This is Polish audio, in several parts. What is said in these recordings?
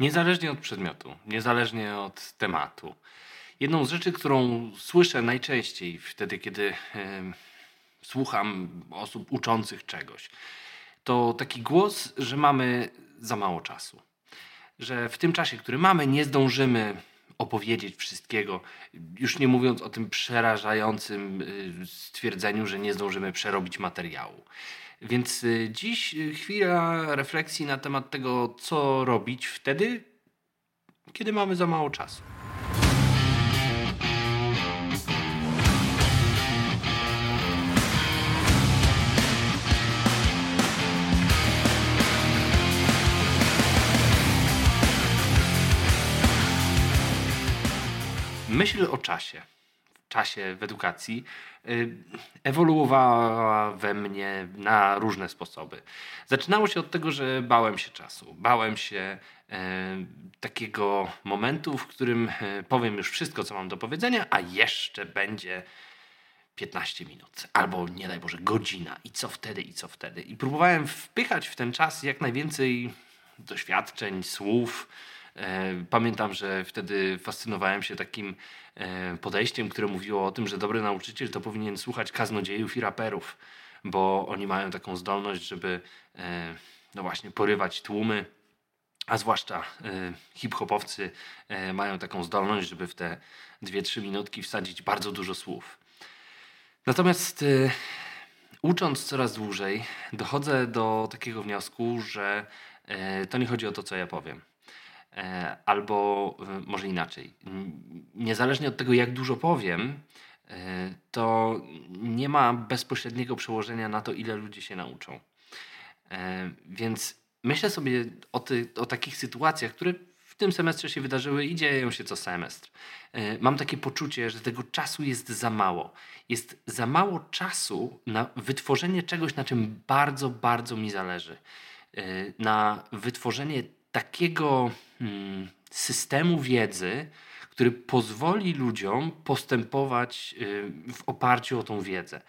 Niezależnie od przedmiotu, niezależnie od tematu. Jedną z rzeczy, którą słyszę najczęściej wtedy, kiedy słucham osób uczących czegoś, to taki głos, że mamy za mało czasu. Że w tym czasie, który mamy, nie zdążymy opowiedzieć wszystkiego, już nie mówiąc o tym przerażającym y, stwierdzeniu, że nie zdążymy przerobić materiału. Więc y, dziś y, chwila refleksji na temat tego, co robić wtedy, kiedy mamy za mało czasu. Myśl o czasie, czasie w edukacji, y, ewoluowała we mnie na różne sposoby. Zaczynało się od tego, że bałem się czasu. Bałem się e, takiego momentu, w którym e, powiem już wszystko, co mam do powiedzenia, a jeszcze będzie 15 minut, albo nie daj Boże, godzina. I co wtedy, i co wtedy. I próbowałem wpychać w ten czas jak najwięcej doświadczeń, słów, pamiętam, że wtedy fascynowałem się takim e, podejściem, które mówiło o tym, że dobry nauczyciel to powinien słuchać kaznodziejów i raperów, bo oni mają taką zdolność, żeby e, no właśnie porywać tłumy, a zwłaszcza hip-hopowcy mają taką zdolność, żeby w te 2-3 minutki wsadzić bardzo dużo słów. Natomiast ucząc coraz dłużej, dochodzę do takiego wniosku, że to nie chodzi o to, co ja powiem E, albo e, może inaczej. Niezależnie od tego, jak dużo powiem, e, to nie ma bezpośredniego przełożenia na to, ile ludzie się nauczą. Więc myślę sobie o, ty, o takich sytuacjach, które w tym semestrze się wydarzyły i dzieją się co semestr. Mam takie poczucie, że tego czasu jest za mało. Jest za mało czasu na wytworzenie czegoś, na czym bardzo, bardzo mi zależy. Na wytworzenie takiego hmm, systemu wiedzy, który pozwoli ludziom postępować y, w oparciu o tą wiedzę.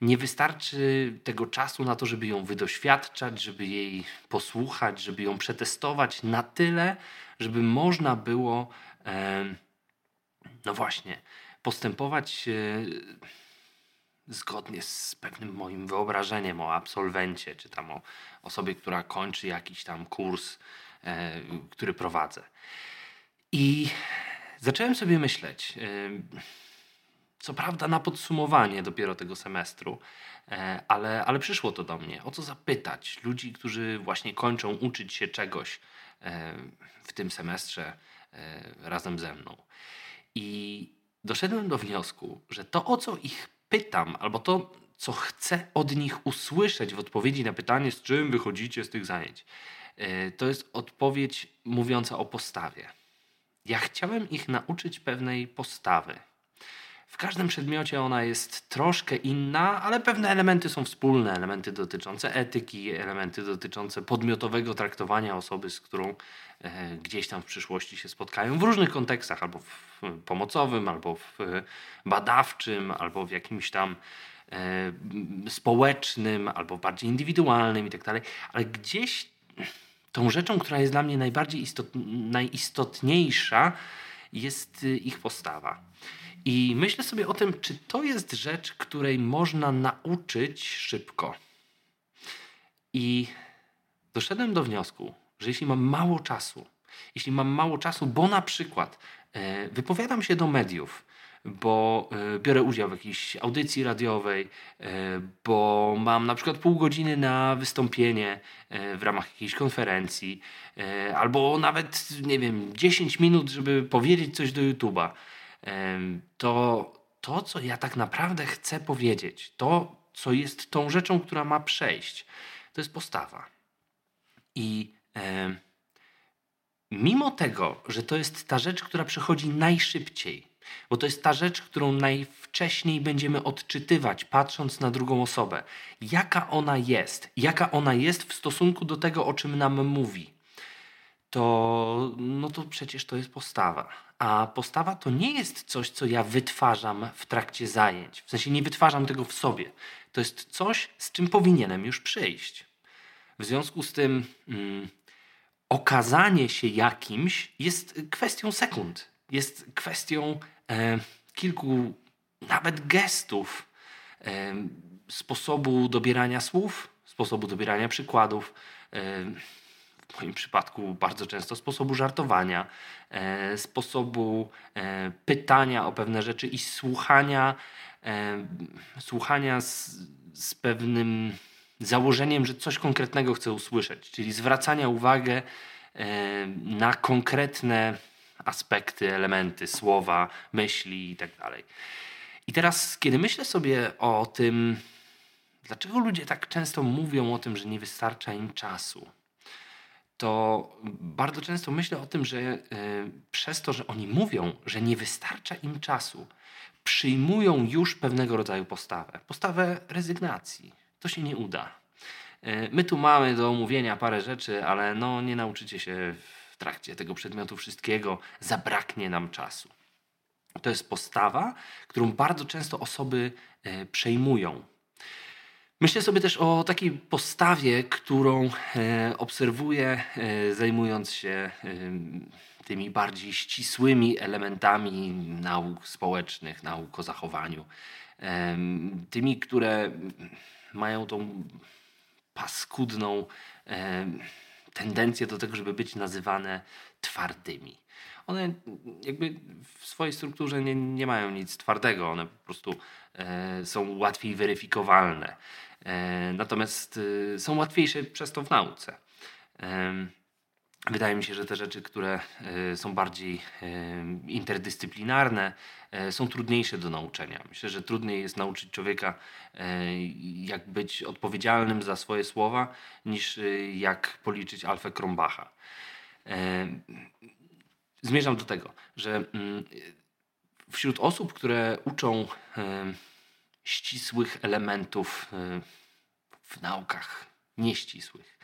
Nie wystarczy tego czasu na to, żeby ją wydoświadczać, żeby jej posłuchać, żeby ją przetestować na tyle, żeby można było, no właśnie, postępować zgodnie z pewnym moim wyobrażeniem o absolwencie, czy tam o osobie, która kończy jakiś tam kurs E, który prowadzę. I zacząłem sobie myśleć, e, co prawda na podsumowanie dopiero tego semestru, e, ale, ale przyszło to do mnie. O co zapytać ludzi, którzy właśnie kończą uczyć się czegoś w tym semestrze razem ze mną. I doszedłem do wniosku, że to o co ich pytam, albo to, co chcę od nich usłyszeć w odpowiedzi na pytanie, z czym wychodzicie z tych zajęć, E, to jest odpowiedź mówiąca o postawie. Ja chciałem ich nauczyć pewnej postawy. W każdym przedmiocie ona jest troszkę inna, ale pewne elementy są wspólne. Elementy dotyczące etyki, elementy dotyczące podmiotowego traktowania osoby, z którą e, gdzieś tam w przyszłości się spotkają w różnych kontekstach, albo w pomocowym, albo w badawczym, albo w jakimś tam e, społecznym, albo bardziej indywidualnym i tak dalej. Ale gdzieś tą rzeczą, która jest dla mnie najbardziej istot, najistotniejsza, jest y, ich postawa. I myślę sobie o tym, czy to jest rzecz, której można nauczyć szybko. I doszedłem do wniosku, że jeśli mam mało czasu, jeśli mam mało czasu, bo na przykład e, wypowiadam się do mediów, bo e, biorę udział w jakiejś audycji radiowej, e, bo mam na przykład pół godziny na wystąpienie e, w ramach jakiejś konferencji, albo nawet, nie wiem, 10 minut, żeby powiedzieć coś do YouTube'a, to to, co ja tak naprawdę chcę powiedzieć, to, co jest tą rzeczą, która ma przejść, to jest postawa. I mimo tego, że to jest ta rzecz, która przychodzi najszybciej, bo to jest ta rzecz, którą najwcześniej będziemy odczytywać, patrząc na drugą osobę. Jaka ona jest? Jaka ona jest w stosunku do tego, o czym nam mówi? To, no to przecież to jest postawa. A postawa to nie jest coś, co ja wytwarzam w trakcie zajęć. W sensie nie wytwarzam tego w sobie. To jest coś, z czym powinienem już przyjść. W związku z tym, mm, okazanie się jakimś jest kwestią sekund. Jest kwestią kilku nawet gestów, e, sposobu dobierania słów, sposobu dobierania przykładów. E, w moim przypadku bardzo często sposobu żartowania, e, sposobu e, pytania o pewne rzeczy i słuchania, e, słuchania z, z pewnym założeniem, że coś konkretnego chcę usłyszeć, czyli zwracania uwagi e, na konkretne aspekty, elementy, słowa, myśli itd. Tak I teraz, kiedy myślę sobie o tym, dlaczego ludzie tak często mówią o tym, że nie wystarcza im czasu, to bardzo często myślę o tym, że y, przez to, że oni mówią, że nie wystarcza im czasu, przyjmują już pewnego rodzaju postawę postawę rezygnacji. To się nie uda. Y, my tu mamy do omówienia parę rzeczy, ale no, nie nauczycie się trakcie tego przedmiotu wszystkiego, zabraknie nam czasu. To jest postawa, którą bardzo często osoby y, przejmują Myślę sobie też o takiej postawie, którą e, obserwuję, e, zajmując się e, tymi bardziej ścisłymi elementami nauk społecznych, nauk o zachowaniu. E, tymi, które mają tą paskudną e, tendencję do tego, żeby być nazywane twardymi. One jakby w swojej strukturze nie, nie mają nic twardego, one po prostu e, są łatwiej weryfikowalne. E, natomiast e, są łatwiejsze przez to w nauce. Wydaje mi się, że te rzeczy, które e, są bardziej interdyscyplinarne, są trudniejsze do nauczenia. Myślę, że trudniej jest nauczyć człowieka, jak być odpowiedzialnym za swoje słowa, niż jak policzyć alfę Krombacha. Zmierzam do tego, że mm, wśród osób, które uczą ścisłych elementów w naukach nieścisłych.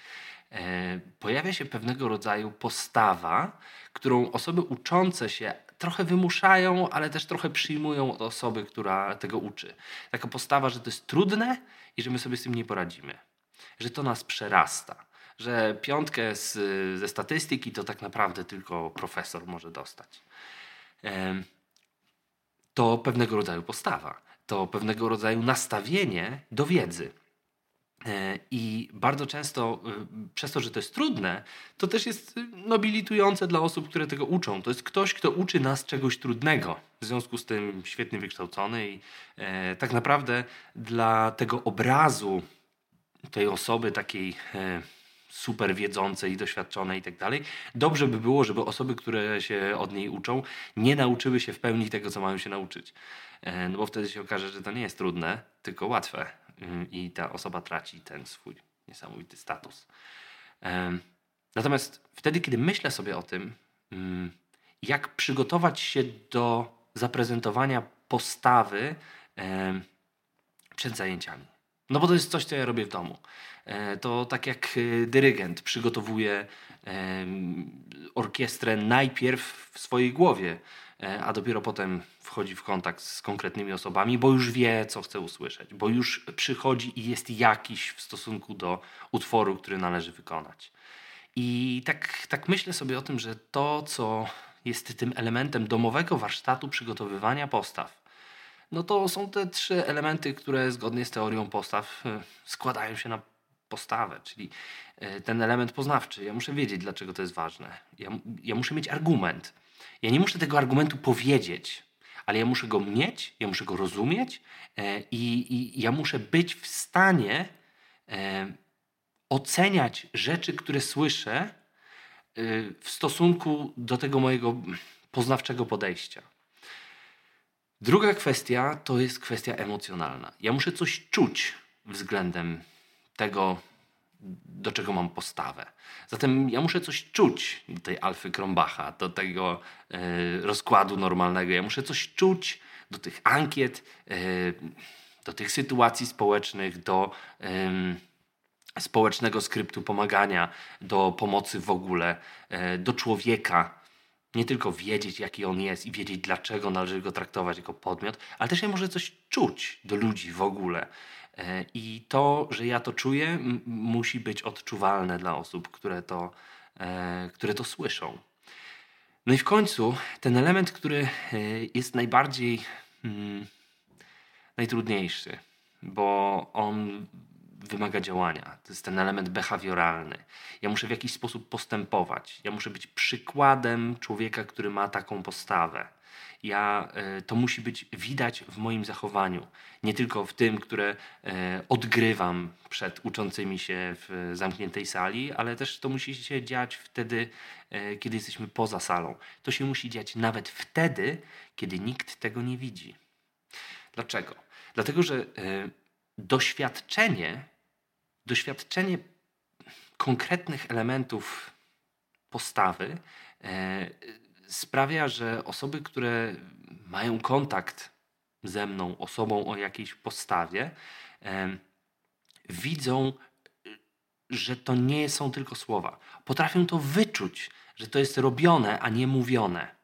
E, pojawia się pewnego rodzaju postawa, którą osoby uczące się trochę wymuszają, ale też trochę przyjmują od osoby, która tego uczy. Taka postawa, że to jest trudne i że my sobie z tym nie poradzimy, że to nas przerasta, że piątkę z, ze statystyki to tak naprawdę tylko profesor może dostać. E, to pewnego rodzaju postawa to pewnego rodzaju nastawienie do wiedzy. E, I bardzo często, e, przez to, że to jest trudne, to też jest nobilitujące dla osób, które tego uczą. To jest ktoś, kto uczy nas czegoś trudnego, w związku z tym świetnie wykształcony i e, tak naprawdę dla tego obrazu tej osoby takiej e, super wiedzącej, doświadczonej i tak dalej, dobrze by było, żeby osoby, które się od niej uczą, nie nauczyły się w pełni tego, co mają się nauczyć. E, no bo wtedy się okaże, że to nie jest trudne, tylko łatwe i ta osoba traci ten swój niesamowity status. Natomiast wtedy, kiedy myślę sobie o tym, mm, jak przygotować się do zaprezentowania postawy przed zajęciami. No bo to jest coś, co ja robię w domu. E, to tak jak y, dyrygent przygotowuje orkiestrę najpierw w swojej głowie, a dopiero potem wchodzi w kontakt z konkretnymi osobami, bo już wie, co chce usłyszeć, bo już przychodzi i jest jakiś w stosunku do utworu, który należy wykonać. I tak, tak myślę sobie o tym, że to, co jest tym elementem domowego warsztatu przygotowywania postaw, no to są te trzy elementy, które zgodnie z teorią postaw e, składają się na postawę, czyli e, ten element poznawczy. Ja muszę wiedzieć, dlaczego to jest ważne. Ja, ja muszę mieć argument. Ja nie muszę tego argumentu powiedzieć, ale ja muszę go mieć, ja muszę go rozumieć e, i, i ja muszę być w stanie e, oceniać rzeczy, które słyszę e, w stosunku do tego mojego poznawczego podejścia. Druga kwestia to jest kwestia emocjonalna. Ja muszę coś czuć względem tego, do czego mam postawę. Zatem ja muszę coś czuć do tej Alfy Krombacha, do tego e, rozkładu normalnego. Ja muszę coś czuć do tych ankiet, e, do tych sytuacji społecznych, do społecznego skryptu pomagania, do pomocy w ogóle, e, do człowieka. Nie tylko wiedzieć, jaki on jest i wiedzieć, dlaczego należy go traktować jako podmiot, ale też ja muszę coś czuć do ludzi w ogóle. E, I to, że ja to czuję, musi być odczuwalne dla osób, które to e, które to słyszą. No i w końcu ten element, który e, jest najbardziej hmm, najtrudniejszy, bo on wymaga działania. To jest ten element behawioralny. Ja muszę w jakiś sposób postępować. Ja muszę być przykładem człowieka, który ma taką postawę. Ja, e, to musi być widać w moim zachowaniu, nie tylko w tym, które e, odgrywam przed uczącymi się w zamkniętej sali, ale też to musi się dziać wtedy, e, kiedy jesteśmy poza salą. To się musi dziać nawet wtedy, kiedy nikt tego nie widzi. Dlaczego? Dlatego, że doświadczenie, doświadczenie konkretnych elementów postawy sprawia, że osoby, które mają kontakt ze mną, osobą o jakiejś postawie, e, widzą, że to nie są tylko słowa. Potrafią to wyczuć, że to jest robione, a nie mówione.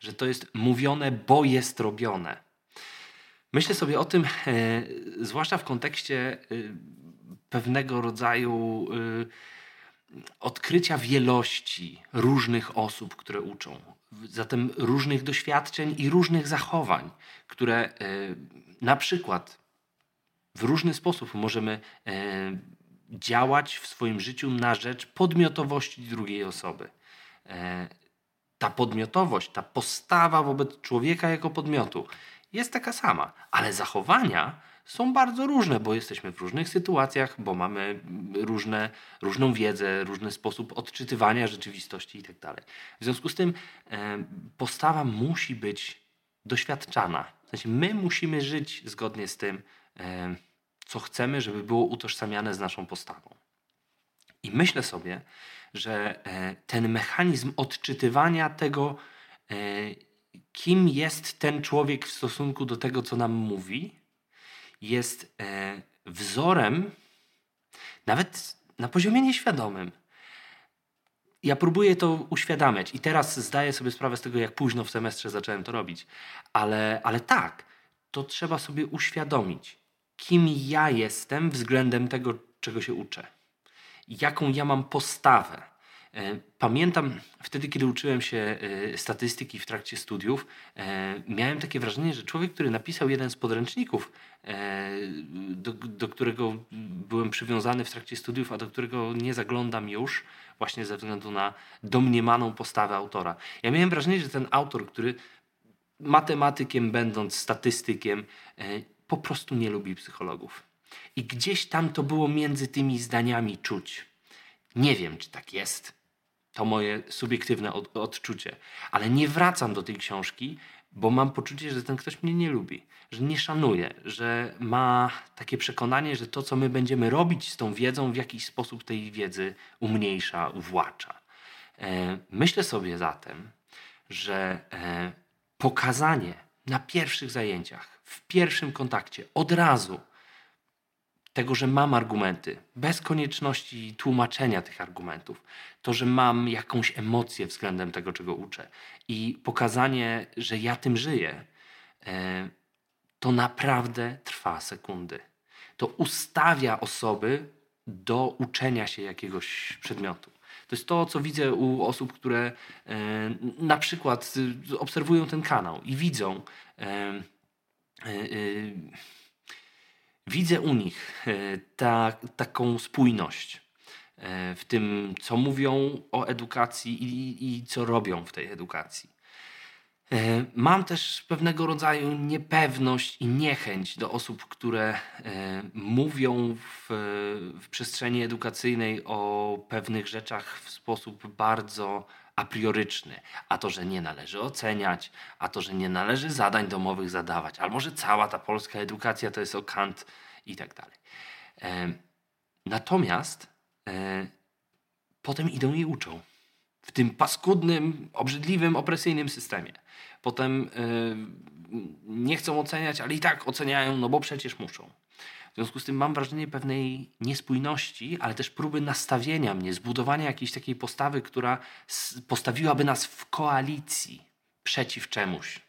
Że to jest mówione, bo jest robione. Myślę sobie o tym, e, zwłaszcza w kontekście e, pewnego rodzaju e, odkrycia wielości różnych osób, które uczą zatem różnych doświadczeń i różnych zachowań, które e, na przykład w różny sposób możemy e, działać w swoim życiu na rzecz podmiotowości drugiej osoby. Ta podmiotowość, ta postawa wobec człowieka jako podmiotu jest taka sama, ale zachowania są bardzo różne, bo jesteśmy w różnych sytuacjach, bo mamy różne, różną wiedzę, różny sposób odczytywania rzeczywistości itd. Tak w związku z tym e, postawa musi być doświadczana. W sensie my musimy żyć zgodnie z tym, e, co chcemy, żeby było utożsamiane z naszą postawą. I myślę sobie, że e, ten mechanizm odczytywania tego, kim jest ten człowiek w stosunku do tego, co nam mówi, jest e, wzorem, nawet na poziomie nieświadomym. Ja próbuję to uświadamiać i teraz zdaję sobie sprawę z tego, jak późno w semestrze zacząłem to robić. Ale, ale tak, to trzeba sobie uświadomić, kim ja jestem względem tego, czego się uczę. Jaką ja mam postawę pamiętam wtedy, kiedy uczyłem się e, statystyki w trakcie studiów, e, miałem takie wrażenie, że człowiek, który napisał jeden z podręczników, do, do, którego byłem przywiązany w trakcie studiów, a do którego nie zaglądam już, właśnie ze względu na domniemaną postawę autora. Ja miałem wrażenie, że ten autor, który matematykiem będąc, statystykiem, po prostu nie lubi psychologów. I gdzieś tam to było między tymi zdaniami czuć. Nie wiem, czy tak jest. To moje subiektywne od, odczucie. Ale nie wracam do tej książki, bo mam poczucie, że ten ktoś mnie nie lubi, że nie szanuje, że ma takie przekonanie, że to, co my będziemy robić z tą wiedzą, w jakiś sposób tej wiedzy umniejsza, uwłacza. E, myślę sobie zatem, że e, pokazanie na pierwszych zajęciach, w pierwszym kontakcie, od razu tego, że mam argumenty, bez konieczności tłumaczenia tych argumentów, to, że mam jakąś emocję względem tego, czego uczę i pokazanie, że ja tym żyję, e, to naprawdę trwa sekundy. To ustawia osoby do uczenia się jakiegoś przedmiotu. To jest to, co widzę u osób, które e, na przykład obserwują ten kanał i widzą e, widzę u nich e, ta, taką spójność e, w tym, co mówią o edukacji i, i co robią w tej edukacji. E, mam też pewnego rodzaju niepewność i niechęć do osób, które mówią w, w przestrzeni edukacyjnej o pewnych rzeczach w sposób bardzo a prioryczny. A to, że nie należy oceniać, a to, że nie należy zadań domowych zadawać, albo że cała ta polska edukacja to jest o Kant i tak dalej. Natomiast e, potem idą i uczą. W tym paskudnym, obrzydliwym, opresyjnym systemie. Potem e, nie chcą oceniać, ale i tak oceniają, no bo przecież muszą. W związku z tym mam wrażenie pewnej niespójności, ale też próby nastawienia mnie, zbudowania jakiejś takiej postawy, która postawiłaby nas w koalicji przeciw czemuś.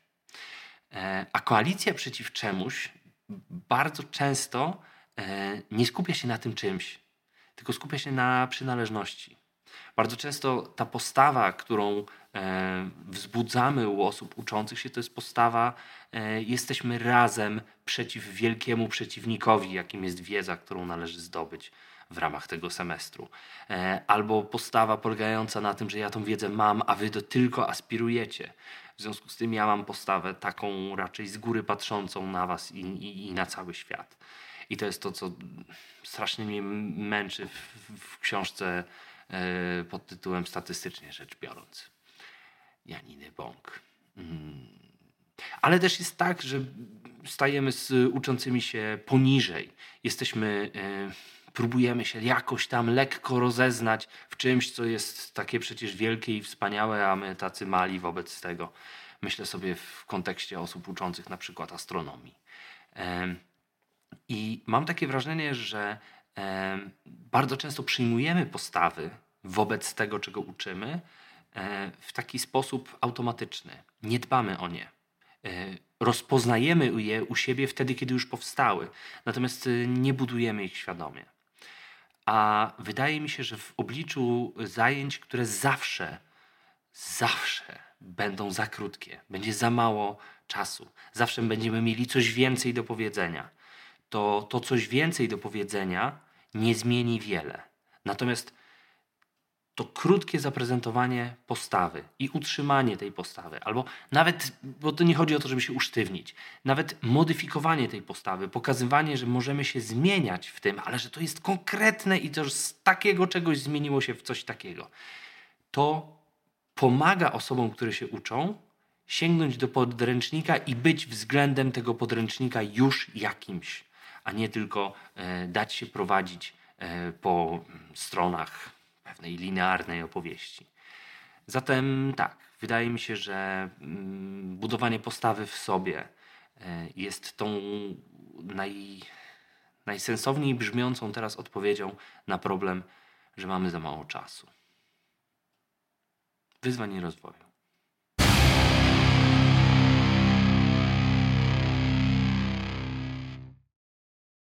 E, a koalicja przeciw czemuś bardzo często e, nie skupia się na tym czymś, tylko skupia się na przynależności. Bardzo często ta postawa, którą wzbudzamy u osób uczących się, to jest postawa, e, jesteśmy razem przeciw wielkiemu przeciwnikowi, jakim jest wiedza, którą należy zdobyć w ramach tego semestru. E, albo postawa polegająca na tym, że ja tą wiedzę mam, a wy to tylko aspirujecie. W związku z tym ja mam postawę taką raczej z góry patrzącą na was i, i, i na cały świat. I to jest to, co strasznie mnie męczy w, w książce e, pod tytułem Statystycznie rzecz biorąc. Janiny Bąk. Mm. Ale też jest tak, że stajemy z uczącymi się poniżej. Jesteśmy, e, próbujemy się jakoś tam lekko rozeznać w czymś, co jest takie przecież wielkie i wspaniałe, a my tacy mali wobec tego. Myślę sobie w kontekście osób uczących na przykład astronomii. I mam takie wrażenie, że bardzo często przyjmujemy postawy wobec tego, czego uczymy, e, w taki sposób automatyczny. Nie dbamy o nie. E, rozpoznajemy je u siebie wtedy, kiedy już powstały, natomiast e, nie budujemy ich świadomie. A wydaje mi się, że w obliczu zajęć, które zawsze, zawsze będą za krótkie, będzie za mało czasu, zawsze będziemy mieli coś więcej do powiedzenia, to to coś więcej do powiedzenia nie zmieni wiele. Natomiast to krótkie zaprezentowanie postawy i utrzymanie tej postawy, albo nawet, bo to nie chodzi o to, żeby się usztywnić, nawet modyfikowanie tej postawy, pokazywanie, że możemy się zmieniać w tym, ale że to jest konkretne i to z takiego czegoś zmieniło się w coś takiego. To pomaga osobom, które się uczą, sięgnąć do podręcznika i być względem tego podręcznika już jakimś a nie tylko e, dać się prowadzić e, po stronach pewnej linearnej opowieści. Zatem tak, wydaje mi się, że mm, budowanie postawy w sobie e, jest tą naj, najsensowniej brzmiącą teraz odpowiedzią na problem, że mamy za mało czasu. Wyzwanie rozwoju.